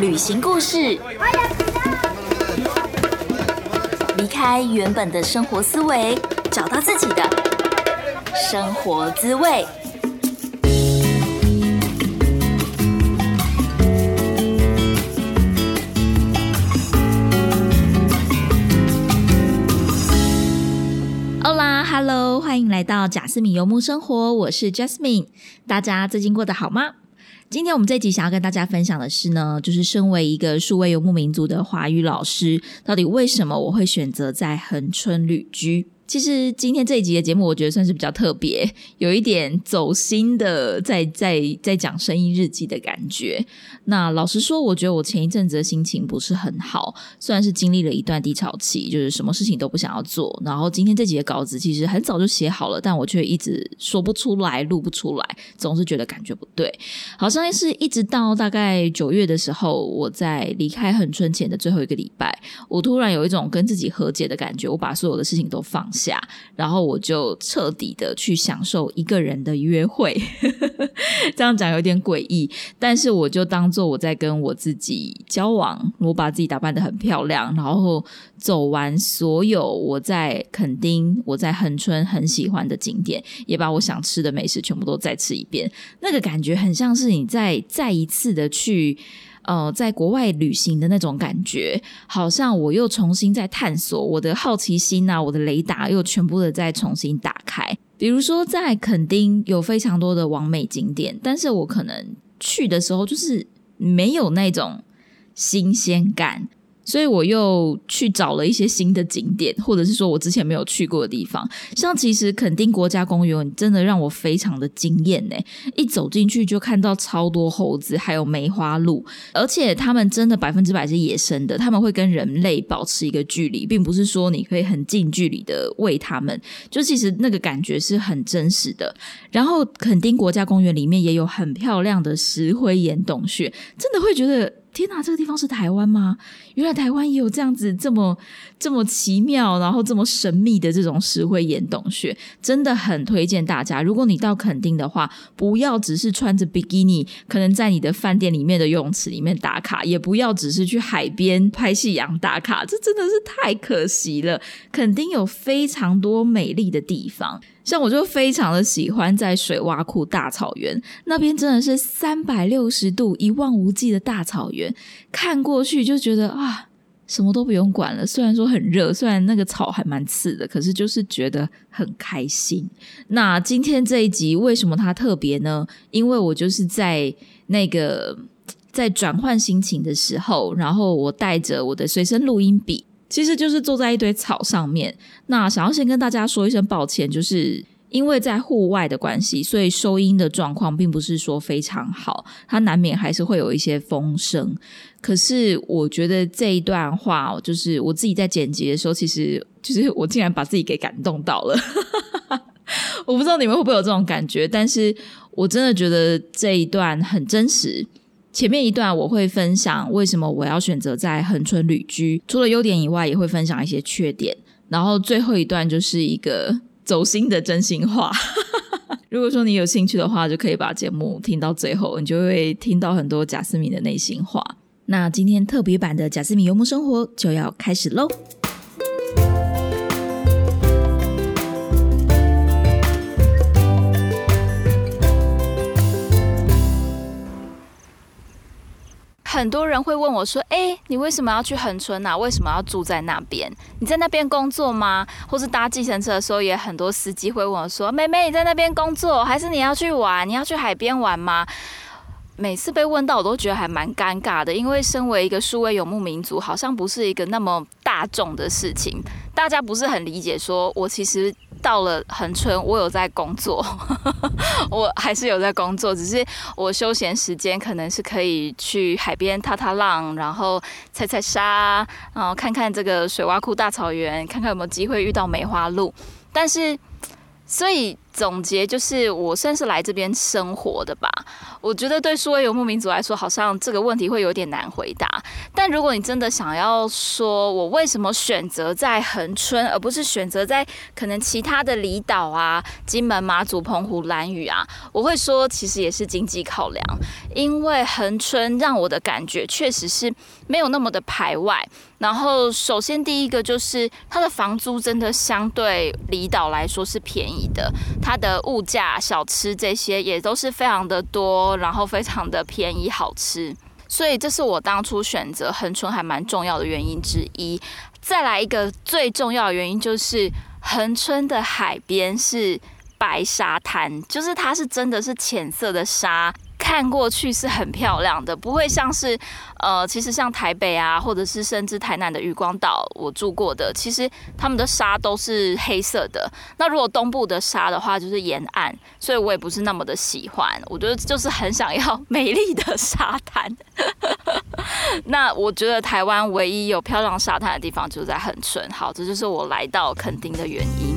旅行故事，离开原本的生活思维，找到自己的生活滋味。Hola，Hello，欢迎来到贾斯敏游牧生活，我是 Jasmine，大家最近过得好吗？今天我们这集想要跟大家分享的是呢，就是身为一个数位游牧民族的华语老师，到底为什么我会选择在恒春旅居？其实今天这一集的节目，我觉得算是比较特别，有一点走心的，在在在讲生意日记的感觉。那老实说，我觉得我前一阵子的心情不是很好，虽然是经历了一段低潮期，就是什么事情都不想要做。然后今天这集的稿子其实很早就写好了，但我却一直说不出来，录不出来，总是觉得感觉不对。好像是一直到大概九月的时候，我在离开恒春前的最后一个礼拜，我突然有一种跟自己和解的感觉，我把所有的事情都放。下，然后我就彻底的去享受一个人的约会。这样讲有点诡异，但是我就当做我在跟我自己交往。我把自己打扮的很漂亮，然后走完所有我在垦丁、我在恒春很喜欢的景点，也把我想吃的美食全部都再吃一遍。那个感觉很像是你再再一次的去。呃，在国外旅行的那种感觉，好像我又重新在探索我的好奇心啊，我的雷达又全部的在重新打开。比如说，在垦丁有非常多的完美景点，但是我可能去的时候就是没有那种新鲜感。所以我又去找了一些新的景点，或者是说我之前没有去过的地方。像其实垦丁国家公园真的让我非常的惊艳呢！一走进去就看到超多猴子，还有梅花鹿，而且它们真的百分之百是野生的，他们会跟人类保持一个距离，并不是说你可以很近距离的喂它们，就其实那个感觉是很真实的。然后垦丁国家公园里面也有很漂亮的石灰岩洞穴，真的会觉得。天哪，这个地方是台湾吗？原来台湾也有这样子这么这么奇妙，然后这么神秘的这种石灰岩洞穴，真的很推荐大家。如果你到垦丁的话，不要只是穿着比基尼，可能在你的饭店里面的游泳池里面打卡，也不要只是去海边拍夕阳打卡，这真的是太可惜了。垦丁有非常多美丽的地方。像我就非常的喜欢在水洼库大草原那边，真的是三百六十度一望无际的大草原，看过去就觉得啊，什么都不用管了。虽然说很热，虽然那个草还蛮刺的，可是就是觉得很开心。那今天这一集为什么它特别呢？因为我就是在那个在转换心情的时候，然后我带着我的随身录音笔。其实就是坐在一堆草上面。那想要先跟大家说一声抱歉，就是因为在户外的关系，所以收音的状况并不是说非常好，它难免还是会有一些风声。可是我觉得这一段话，就是我自己在剪辑的时候，其实就是我竟然把自己给感动到了。我不知道你们会不会有这种感觉，但是我真的觉得这一段很真实。前面一段我会分享为什么我要选择在恒春旅居，除了优点以外，也会分享一些缺点。然后最后一段就是一个走心的真心话。如果说你有兴趣的话，就可以把节目听到最后，你就会听到很多贾思敏的内心话。那今天特别版的贾思敏游牧生活就要开始喽。很多人会问我说：“哎，你为什么要去恒春啊？为什么要住在那边？你在那边工作吗？或是搭计程车的时候，也很多司机会问我说：‘妹妹，你在那边工作，还是你要去玩？你要去海边玩吗？’每次被问到，我都觉得还蛮尴尬的，因为身为一个数位游牧民族，好像不是一个那么大众的事情，大家不是很理解。说我其实。”到了恒春，我有在工作，我还是有在工作，只是我休闲时间可能是可以去海边踏踏浪，然后踩踩沙，然后看看这个水洼库大草原，看看有没有机会遇到梅花鹿。但是，所以总结就是，我算是来这边生活的吧。我觉得对数位游牧民族来说，好像这个问题会有点难回答。但如果你真的想要说，我为什么选择在恒春，而不是选择在可能其他的离岛啊，金门、马祖、澎湖、兰屿啊，我会说，其实也是经济考量。因为恒春让我的感觉确实是没有那么的排外。然后，首先第一个就是它的房租真的相对离岛来说是便宜的，它的物价、小吃这些也都是非常的多，然后非常的便宜好吃，所以这是我当初选择恒春还蛮重要的原因之一。再来一个最重要的原因就是恒春的海边是白沙滩，就是它是真的是浅色的沙。看过去是很漂亮的，不会像是，呃，其实像台北啊，或者是甚至台南的渔光岛，我住过的，其实他们的沙都是黑色的。那如果东部的沙的话，就是沿岸，所以我也不是那么的喜欢。我觉得就是很想要美丽的沙滩。那我觉得台湾唯一有漂亮沙滩的地方就在恒春。好，这就是我来到垦丁的原因。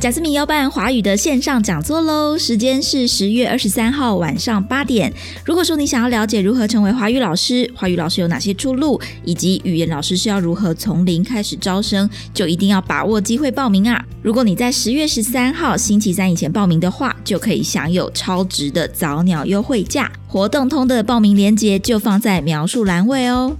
贾斯敏要办华语的线上讲座喽，时间是十月二十三号晚上八点。如果说你想要了解如何成为华语老师，华语老师有哪些出路，以及语言老师是要如何从零开始招生，就一定要把握机会报名啊！如果你在十月十三号星期三以前报名的话，就可以享有超值的早鸟优惠价。活动通的报名链接就放在描述栏位哦。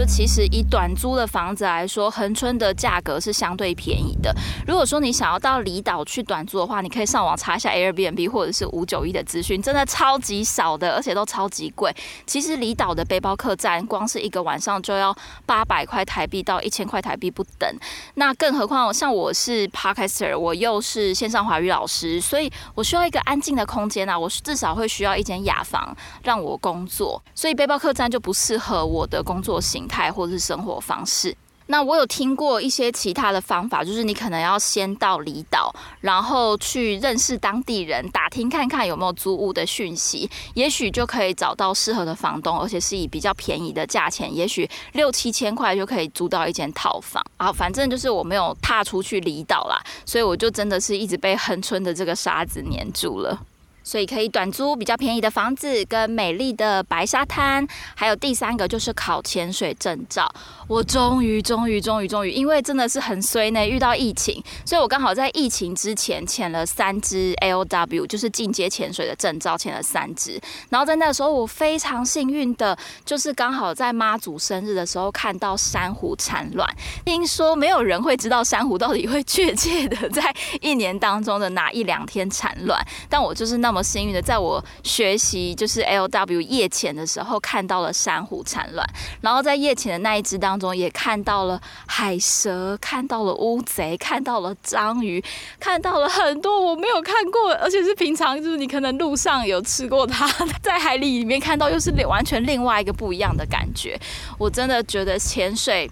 就其实以短租的房子来说，恒春的价格是相对便宜的。如果说你想要到离岛去短租的话，你可以上网查一下 Airbnb 或者是五九一的资讯，真的超级少的，而且都超级贵。其实离岛的背包客栈，光是一个晚上就要八百块台币到一千块台币不等。那更何况像我是 Podcaster，我又是线上华语老师，所以我需要一个安静的空间啊，我至少会需要一间雅房让我工作，所以背包客栈就不适合我的工作形态。或是生活方式。那我有听过一些其他的方法，就是你可能要先到离岛，然后去认识当地人，打听看看有没有租屋的讯息，也许就可以找到适合的房东，而且是以比较便宜的价钱，也许六七千块就可以租到一间套房。啊，反正就是我没有踏出去离岛啦，所以我就真的是一直被恒春的这个沙子黏住了。所以可以短租比较便宜的房子，跟美丽的白沙滩，还有第三个就是考潜水证照。我终于、终于、终于、终于，因为真的是很衰呢，遇到疫情，所以我刚好在疫情之前签了三支 L W，就是进阶潜水的证照，签了三支。然后在那时候，我非常幸运的，就是刚好在妈祖生日的时候看到珊瑚产卵。听说没有人会知道珊瑚到底会确切的在一年当中的哪一两天产卵，但我就是那。那么幸运的，在我学习就是 L W 夜潜的时候，看到了珊瑚产卵，然后在夜潜的那一只当中，也看到了海蛇，看到了乌贼，看到了章鱼，看到了很多我没有看过，而且是平常就是你可能路上有吃过它，在海里里面看到，又是完全另外一个不一样的感觉。我真的觉得潜水，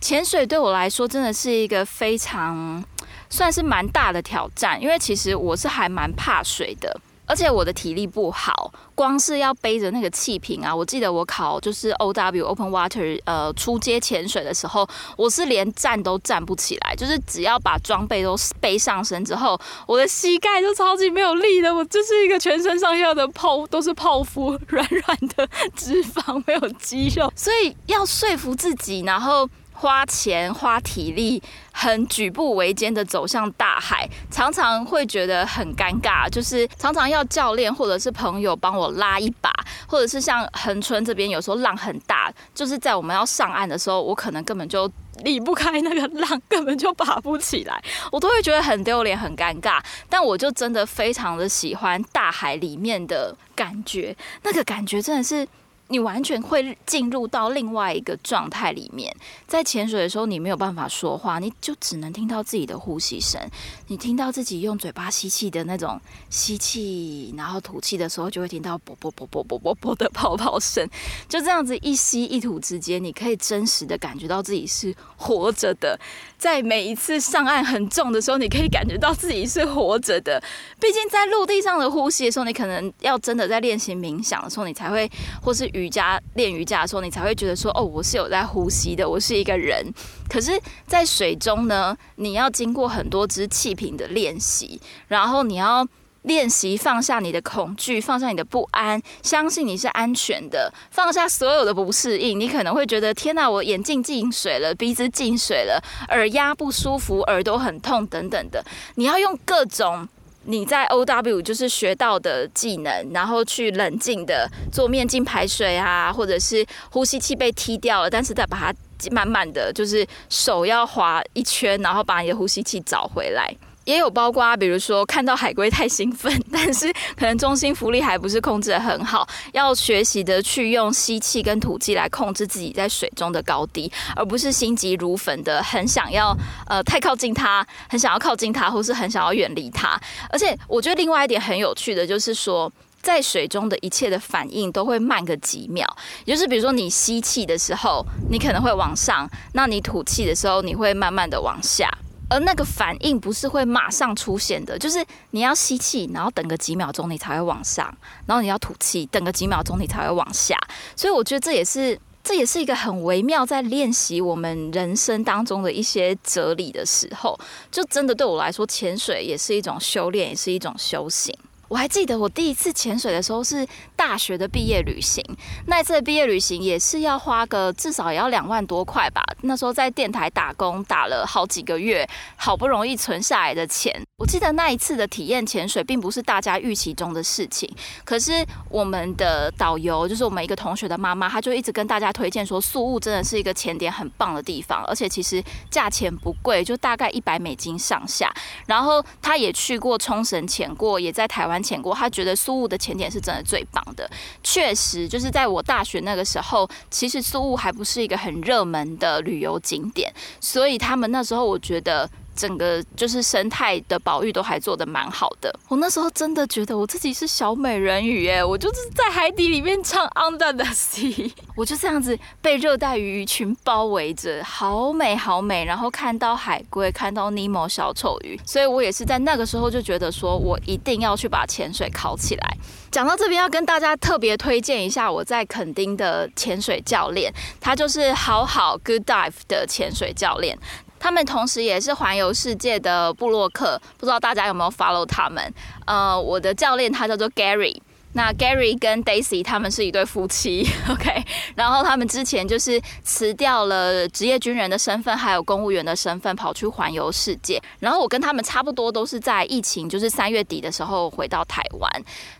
潜水对我来说真的是一个非常。算是蛮大的挑战，因为其实我是还蛮怕水的，而且我的体力不好，光是要背着那个气瓶啊，我记得我考就是 O W Open Water 呃出街潜水的时候，我是连站都站不起来，就是只要把装备都背上身之后，我的膝盖就超级没有力的，我就是一个全身上下的泡都是泡芙，软软的脂肪，没有肌肉，所以要说服自己，然后。花钱花体力，很举步维艰的走向大海，常常会觉得很尴尬，就是常常要教练或者是朋友帮我拉一把，或者是像恒春这边有时候浪很大，就是在我们要上岸的时候，我可能根本就离不开那个浪，根本就爬不起来，我都会觉得很丢脸很尴尬。但我就真的非常的喜欢大海里面的感觉，那个感觉真的是。你完全会进入到另外一个状态里面。在潜水的时候，你没有办法说话，你就只能听到自己的呼吸声。你听到自己用嘴巴吸气的那种吸气，然后吐气的时候，就会听到啵啵啵啵啵啵啵的泡泡声。就这样子一吸一吐之间，你可以真实的感觉到自己是活着的。在每一次上岸很重的时候，你可以感觉到自己是活着的。毕竟在陆地上的呼吸的时候，你可能要真的在练习冥想的时候，你才会，或是瑜伽练瑜伽的时候，你才会觉得说，哦，我是有在呼吸的，我是一个人。可是，在水中呢，你要经过很多支气瓶的练习，然后你要练习放下你的恐惧，放下你的不安，相信你是安全的，放下所有的不适应。你可能会觉得，天哪，我眼镜进水了，鼻子进水了，耳压不舒服，耳朵很痛，等等的。你要用各种。你在 O W 就是学到的技能，然后去冷静的做面镜排水啊，或者是呼吸器被踢掉了，但是再把它慢慢的就是手要划一圈，然后把你的呼吸器找回来。也有包括，比如说看到海龟太兴奋，但是可能中心浮力还不是控制的很好，要学习的去用吸气跟吐气来控制自己在水中的高低，而不是心急如焚的很想要呃太靠近它，很想要靠近它，或是很想要远离它。而且我觉得另外一点很有趣的就是说，在水中的一切的反应都会慢个几秒，也就是比如说你吸气的时候，你可能会往上；那你吐气的时候，你会慢慢的往下。而那个反应不是会马上出现的，就是你要吸气，然后等个几秒钟你才会往上，然后你要吐气，等个几秒钟你才会往下。所以我觉得这也是这也是一个很微妙在练习我们人生当中的一些哲理的时候，就真的对我来说，潜水也是一种修炼，也是一种修行。我还记得我第一次潜水的时候是大学的毕业旅行，那一次的毕业旅行也是要花个至少也要两万多块吧。那时候在电台打工打了好几个月，好不容易存下来的钱。我记得那一次的体验潜水并不是大家预期中的事情，可是我们的导游就是我们一个同学的妈妈，她就一直跟大家推荐说，宿务真的是一个潜点很棒的地方，而且其实价钱不贵，就大概一百美金上下。然后她也去过冲绳潜过，也在台湾。潜过，他觉得苏雾的潜点是真的最棒的。确实，就是在我大学那个时候，其实苏雾还不是一个很热门的旅游景点，所以他们那时候我觉得。整个就是生态的保育都还做的蛮好的。我那时候真的觉得我自己是小美人鱼哎，我就是在海底里面唱 Under the Sea，我就这样子被热带鱼群包围着，好美好美。然后看到海龟，看到尼莫小丑鱼，所以我也是在那个时候就觉得说我一定要去把潜水考起来。讲到这边，要跟大家特别推荐一下我在垦丁的潜水教练，他就是好好 Good Dive 的潜水教练。他们同时也是环游世界的布洛克，不知道大家有没有 follow 他们？呃，我的教练他叫做 Gary。那 Gary 跟 Daisy 他们是一对夫妻，OK，然后他们之前就是辞掉了职业军人的身份，还有公务员的身份，跑去环游世界。然后我跟他们差不多，都是在疫情就是三月底的时候回到台湾。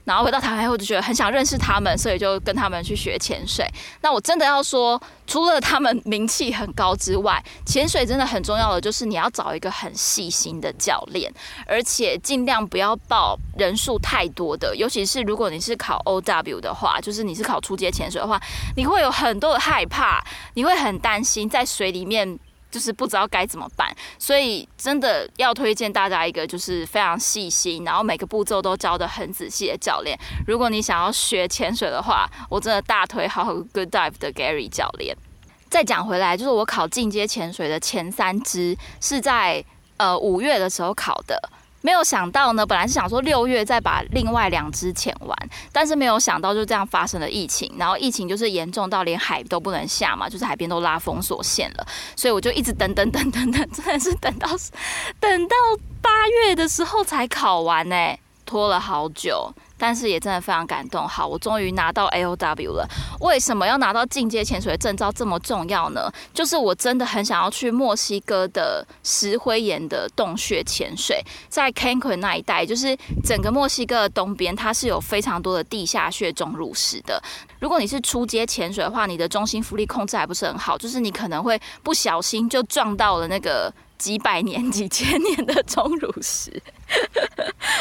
然后回到台湾后，就觉得很想认识他们，所以就跟他们去学潜水。那我真的要说，除了他们名气很高之外，潜水真的很重要的就是你要找一个很细心的教练，而且尽量不要报人数太多的，尤其是如果你。你是考 O W 的话，就是你是考初阶潜水的话，你会有很多的害怕，你会很担心在水里面就是不知道该怎么办，所以真的要推荐大家一个就是非常细心，然后每个步骤都教的很仔细的教练。如果你想要学潜水的话，我真的大推好 Good Dive 的 Gary 教练。再讲回来，就是我考进阶潜水的前三支是在呃五月的时候考的。没有想到呢，本来是想说六月再把另外两只潜完，但是没有想到就这样发生了疫情，然后疫情就是严重到连海都不能下嘛，就是海边都拉封锁线了，所以我就一直等等等等等，真的是等到等到八月的时候才考完呢，拖了好久。但是也真的非常感动。好，我终于拿到 A O W 了。为什么要拿到进阶潜水证照这么重要呢？就是我真的很想要去墨西哥的石灰岩的洞穴潜水，在 Cancun 那一带，就是整个墨西哥的东边，它是有非常多的地下穴钟乳石的。如果你是初阶潜水的话，你的中心浮力控制还不是很好，就是你可能会不小心就撞到了那个。几百年、几千年的钟乳石，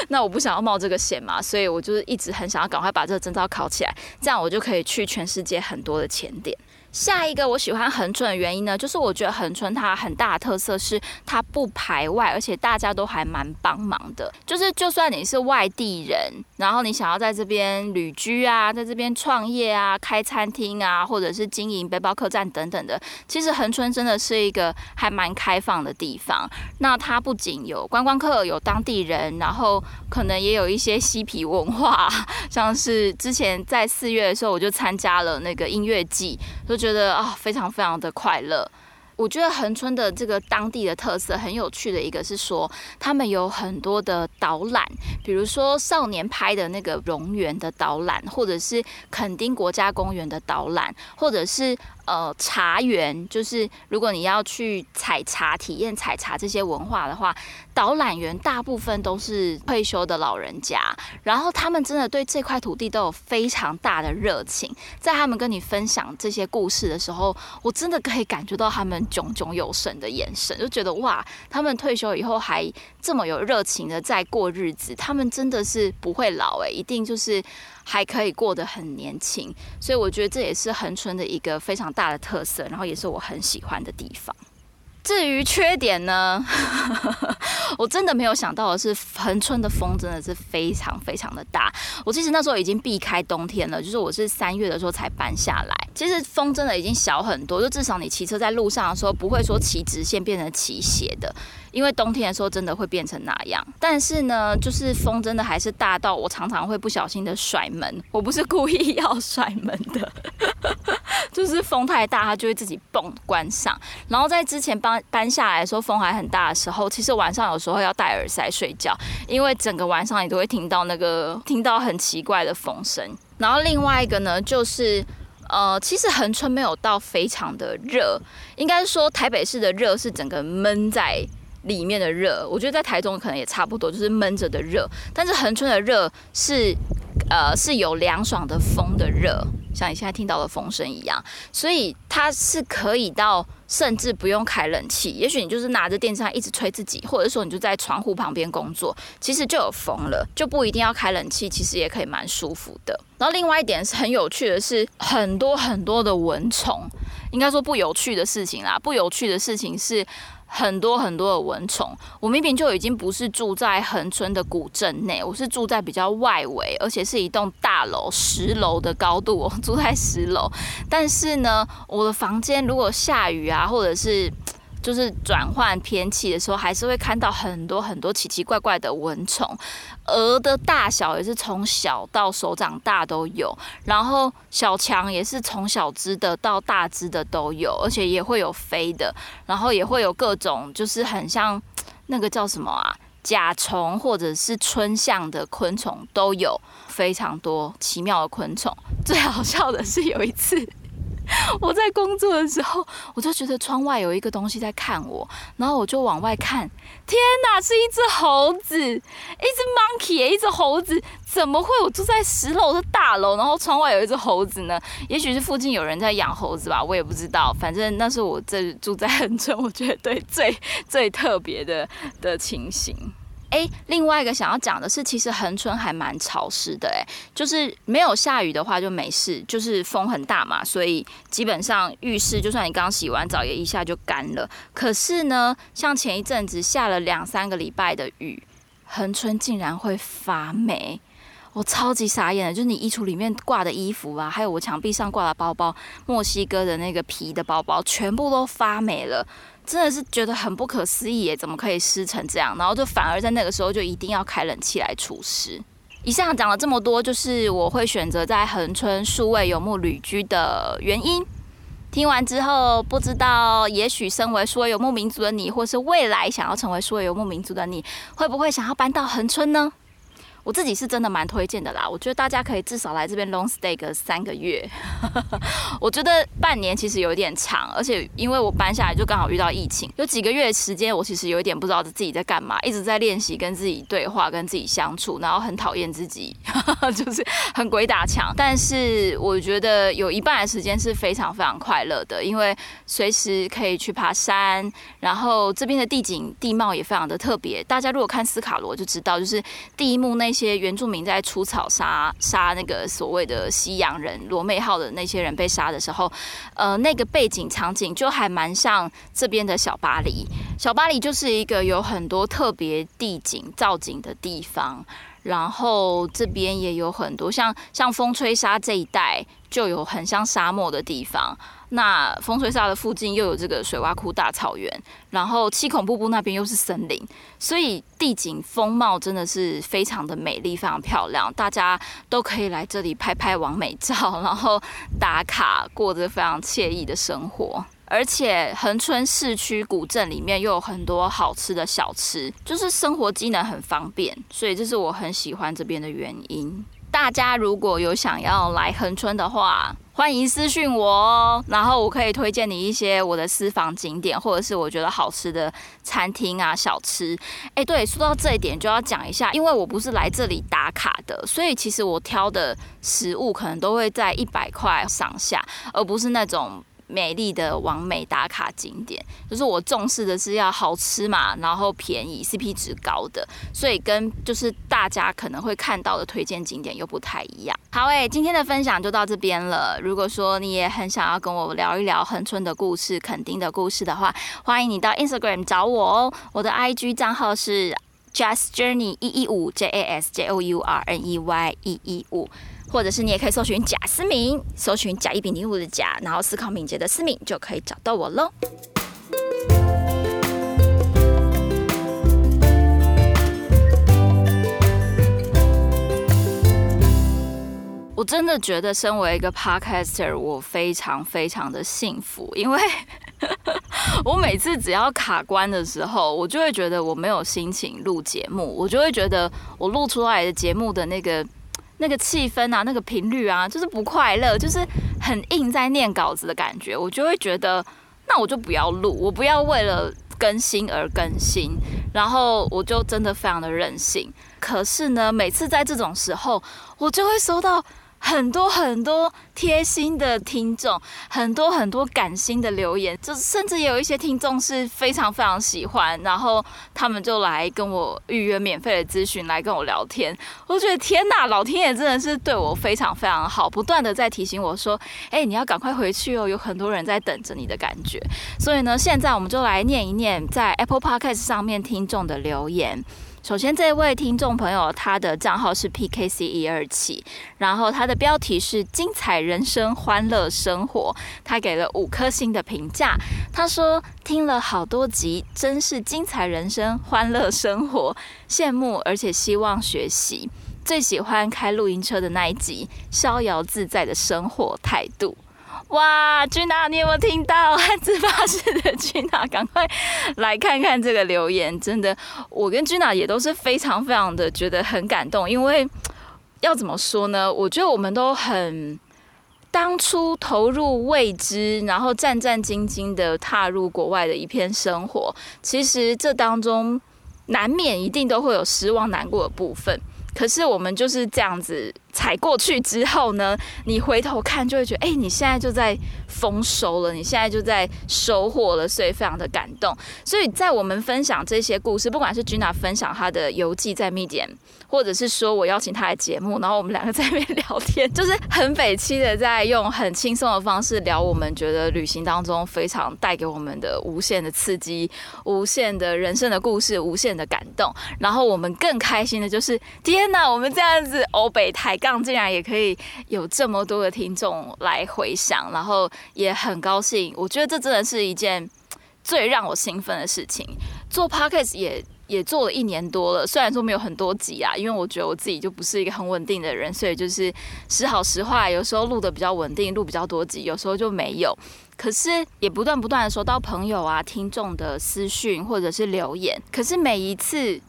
那我不想要冒这个险嘛，所以我就是一直很想要赶快把这个证照考起来，这样我就可以去全世界很多的前点。下一个我喜欢恒春的原因呢，就是我觉得恒春它很大的特色是它不排外，而且大家都还蛮帮忙的。就是就算你是外地人，然后你想要在这边旅居啊，在这边创业啊，开餐厅啊，或者是经营背包客栈等等的，其实恒春真的是一个还蛮开放的地方。那它不仅有观光客，有当地人，然后可能也有一些嬉皮文化，像是之前在四月的时候，我就参加了那个音乐季，就觉得啊，非常非常的快乐。我觉得恒春的这个当地的特色很有趣的一个是说，他们有很多的导览，比如说少年拍的那个蝾螈的导览，或者是垦丁国家公园的导览，或者是呃茶园，就是如果你要去采茶、体验采茶这些文化的话，导览员大部分都是退休的老人家，然后他们真的对这块土地都有非常大的热情，在他们跟你分享这些故事的时候，我真的可以感觉到他们炯炯有神的眼神，就觉得哇，他们退休以后还这么有热情的在过日子，他们真的是不会老诶，一定就是还可以过得很年轻，所以我觉得这也是恒春的一个非常大的特色，然后也是我很喜欢的地方。至于缺点呢，我真的没有想到的是，恒春的风真的是非常非常的大。我其实那时候已经避开冬天了，就是我是三月的时候才搬下来。其实风真的已经小很多，就至少你骑车在路上的时候，不会说骑直线变成骑斜的，因为冬天的时候真的会变成那样。但是呢，就是风真的还是大到我常常会不小心的甩门，我不是故意要甩门的，就是风太大，它就会自己蹦关上。然后在之前搬搬下来的时候，风还很大的时候，其实晚上有时候要戴耳塞睡觉，因为整个晚上你都会听到那个听到很奇怪的风声。然后另外一个呢，就是呃，其实恒春没有到非常的热，应该说台北市的热是整个闷在里面的热，我觉得在台中可能也差不多，就是闷着的热。但是恒春的热是呃是有凉爽的风的热，像你现在听到的风声一样，所以它是可以到。甚至不用开冷气，也许你就是拿着电扇一直吹自己，或者说你就在窗户旁边工作，其实就有风了，就不一定要开冷气，其实也可以蛮舒服的。然后另外一点是很有趣的是，很多很多的蚊虫，应该说不有趣的事情啦，不有趣的事情是。很多很多的蚊虫，我明明就已经不是住在恒村的古镇内，我是住在比较外围，而且是一栋大楼十楼的高度，我住在十楼。但是呢，我的房间如果下雨啊，或者是就是转换天气的时候，还是会看到很多很多奇奇怪怪的蚊虫。蛾的大小也是从小到手掌大都有，然后小强也是从小只的到大只的都有，而且也会有飞的，然后也会有各种就是很像那个叫什么啊甲虫或者是春象的昆虫都有，非常多奇妙的昆虫。最好笑的是有一次。我在工作的时候，我就觉得窗外有一个东西在看我，然后我就往外看，天哪，是一只猴子，一只 monkey，一只猴子，怎么会我住在十楼的大楼，然后窗外有一只猴子呢？也许是附近有人在养猴子吧，我也不知道。反正那是我这住在恒春，我觉得对最最特别的的情形。哎，另外一个想要讲的是，其实恒春还蛮潮湿的，哎，就是没有下雨的话就没事，就是风很大嘛，所以基本上浴室就算你刚洗完澡也一下就干了。可是呢，像前一阵子下了两三个礼拜的雨，恒春竟然会发霉，我超级傻眼的，就是你衣橱里面挂的衣服啊，还有我墙壁上挂的包包，墨西哥的那个皮的包包，全部都发霉了。真的是觉得很不可思议耶，怎么可以湿成这样？然后就反而在那个时候就一定要开冷气来除湿。以上讲了这么多，就是我会选择在恒春数位游牧旅居的原因。听完之后，不知道也许身为数位游牧民族的你，或是未来想要成为数位游牧民族的你，会不会想要搬到恒春呢？我自己是真的蛮推荐的啦。我觉得大家可以至少来这边 long stay 个三个月。我觉得半年其实有点长，而且因为我搬下来就刚好遇到疫情，有几个月时间，我其实有一点不知道自己在干嘛，一直在练习跟自己对话、跟自己相处，然后很讨厌自己，就是很鬼打墙。但是我觉得有一半的时间是非常非常快乐的，因为随时可以去爬山，然后这边的地景地貌也非常的特别。大家如果看斯卡罗就知道，就是第一幕那些原住民在除草杀杀那个所谓的西洋人罗妹号的那些人被杀的时候，呃，那个背景场景就还蛮像这边的小巴黎。小巴黎就是一个有很多特别地景造景的地方。然后这边也有很多像像风吹沙这一带就有很像沙漠的地方。那风吹沙的附近又有这个水洼窟大草原，然后七孔瀑布那边又是森林，所以地景风貌真的是非常的美丽，非常漂亮。大家都可以来这里拍拍完美照，然后打卡，过着非常惬意的生活。而且恒春市区古镇里面又有很多好吃的小吃，就是生活机能很方便，所以这是我很喜欢这边的原因。大家如果有想要来恒春的话，欢迎私讯我哦，然后我可以推荐你一些我的私房景点，或者是我觉得好吃的餐厅啊、小吃。哎，对，说到这一点就要讲一下，因为我不是来这里打卡的，所以其实我挑的食物可能都会在一百块上下，而不是那种。美丽的完美打卡景点，就是我重视的是要好吃嘛，然后便宜，CP 值高的，所以跟就是大家可能会看到的推荐景点又不太一样。好诶，今天的分享就到这边了。如果说你也很想要跟我聊一聊恒春的故事、垦丁的故事的话，欢迎你到 Instagram 找我哦。我的 IG 账号是 Just Journey 一一五 J A S J O U R N E Y 一一五。或者是你也可以搜寻贾思敏，搜寻贾一丙零五的贾，然后思考敏捷的思敏，就可以找到我喽。真的觉得身为一个 podcaster，我非常非常的幸福，因为 我每次只要卡关的时候，我就会觉得我没有心情录节目，我就会觉得我录出来的节目的那个。那个气氛啊，那个频率啊，就是不快乐，就是很硬在念稿子的感觉，我就会觉得，那我就不要录，我不要为了更新而更新，然后我就真的非常的任性。可是呢，每次在这种时候，我就会收到。很多很多贴心的听众，很多很多感心的留言，就是甚至也有一些听众是非常非常喜欢，然后他们就来跟我预约免费的咨询，来跟我聊天。我觉得天哪，老天爷真的是对我非常非常好，不断的在提醒我说：“哎，你要赶快回去哦，有很多人在等着你的感觉。”所以呢，现在我们就来念一念在 Apple Podcast 上面听众的留言。首先，这位听众朋友，他的账号是 PKC 一二七，然后他的标题是“精彩人生，欢乐生活”，他给了五颗星的评价。他说：“听了好多集，真是精彩人生，欢乐生活，羡慕而且希望学习。最喜欢开露营车的那一集，逍遥自在的生活态度。”哇，君娜，你有没有听到？自发式的君娜，赶快来看看这个留言。真的，我跟君娜也都是非常非常的觉得很感动，因为要怎么说呢？我觉得我们都很当初投入未知，然后战战兢兢的踏入国外的一片生活。其实这当中难免一定都会有失望、难过的部分。可是我们就是这样子。踩过去之后呢，你回头看就会觉得，哎，你现在就在丰收了，你现在就在收获了，所以非常的感动。所以在我们分享这些故事，不管是 Gina 分享她的游记在密点，或者是说我邀请他来节目，然后我们两个在那边聊天，就是很北七的在用很轻松的方式聊我们觉得旅行当中非常带给我们的无限的刺激、无限的人生的故事、无限的感动。然后我们更开心的就是，天哪，我们这样子欧北抬杠。竟然也可以有这么多的听众来回想，然后也很高兴。我觉得这真的是一件最让我兴奋的事情。做 podcast 也也做了一年多了，虽然说没有很多集啊，因为我觉得我自己就不是一个很稳定的人，所以就是时好时坏，有时候录的比较稳定，录比较多集，有时候就没有。可是也不断不断的收到朋友啊、听众的私讯或者是留言，可是每一次。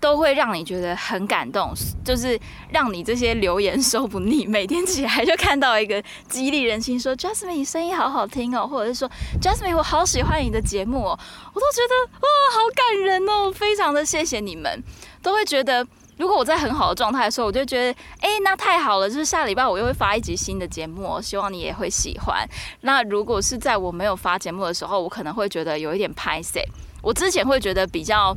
都会让你觉得很感动，就是让你这些留言收不腻。每天起来就看到一个激励人心，说 Jasmine 你声音好好听哦，或者是说 Jasmine 我好喜欢你的节目哦，我都觉得哇好感人哦，非常的谢谢你们，都会觉得。如果我在很好的状态的时候，我就觉得，哎，那太好了，就是下礼拜我又会发一集新的节目，希望你也会喜欢。那如果是在我没有发节目的时候，我可能会觉得有一点拍 C，我之前会觉得比较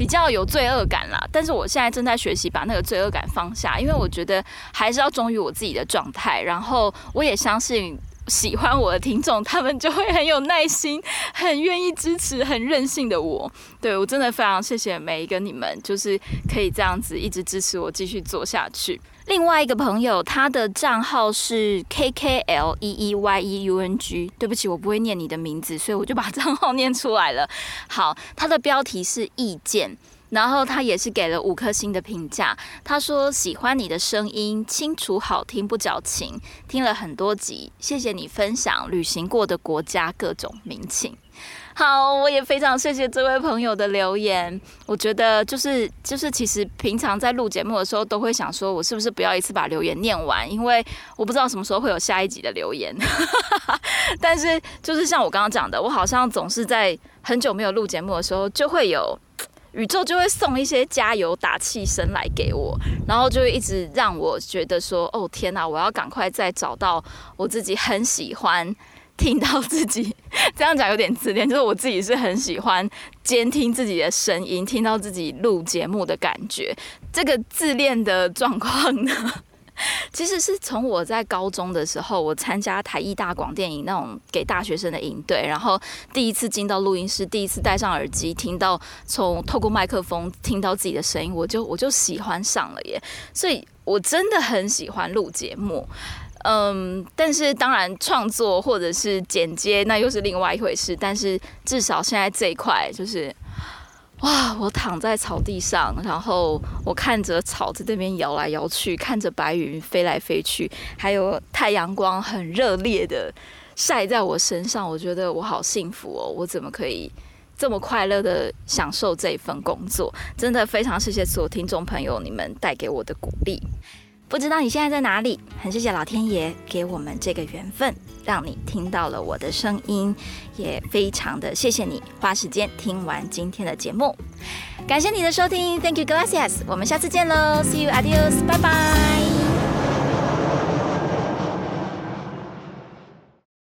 比较有罪恶感啦，但是我现在正在学习把那个罪恶感放下，因为我觉得还是要忠于我自己的状态，然后我也相信。喜欢我的听众，他们就会很有耐心，很愿意支持，很任性的我。对我真的非常谢谢每一个你们，就是可以这样子一直支持我继续做下去。另外一个朋友，他的账号是 K K L E E Y E U N G。对不起，我不会念你的名字，所以我就把账号念出来了。好，他的标题是意见。然后他也是给了五颗星的评价。他说喜欢你的声音，清楚好听不矫情，听了很多集，谢谢你分享旅行过的国家各种民情。好，我也非常谢谢这位朋友的留言。我觉得就是就是，其实平常在录节目的时候，都会想说我是不是不要一次把留言念完，因为我不知道什么时候会有下一集的留言。但是就是像我刚刚讲的，我好像总是在很久没有录节目的时候，就会有。宇宙就会送一些加油打气声来给我，然后就会一直让我觉得说：“哦天哪，我要赶快再找到我自己很喜欢听到自己。”这样讲有点自恋，就是我自己是很喜欢监听自己的声音，听到自己录节目的感觉。这个自恋的状况呢？其实是从我在高中的时候，我参加台艺大广电影那种给大学生的营队，然后第一次进到录音室，第一次戴上耳机，听到从透过麦克风听到自己的声音，我就我就喜欢上了耶。所以我真的很喜欢录节目，嗯，但是当然创作或者是剪接那又是另外一回事。但是至少现在这一块就是。哇！我躺在草地上，然后我看着草在那边摇来摇去，看着白云飞来飞去，还有太阳光很热烈的晒在我身上，我觉得我好幸福哦！我怎么可以这么快乐的享受这一份工作？真的非常谢谢所有听众朋友你们带给我的鼓励。不知道你现在在哪里？很谢谢老天爷给我们这个缘分，让你听到了我的声音，也非常的谢谢你花时间听完今天的节目。感谢你的收听，Thank you, gracias。我们下次见喽，See you, adios，拜拜。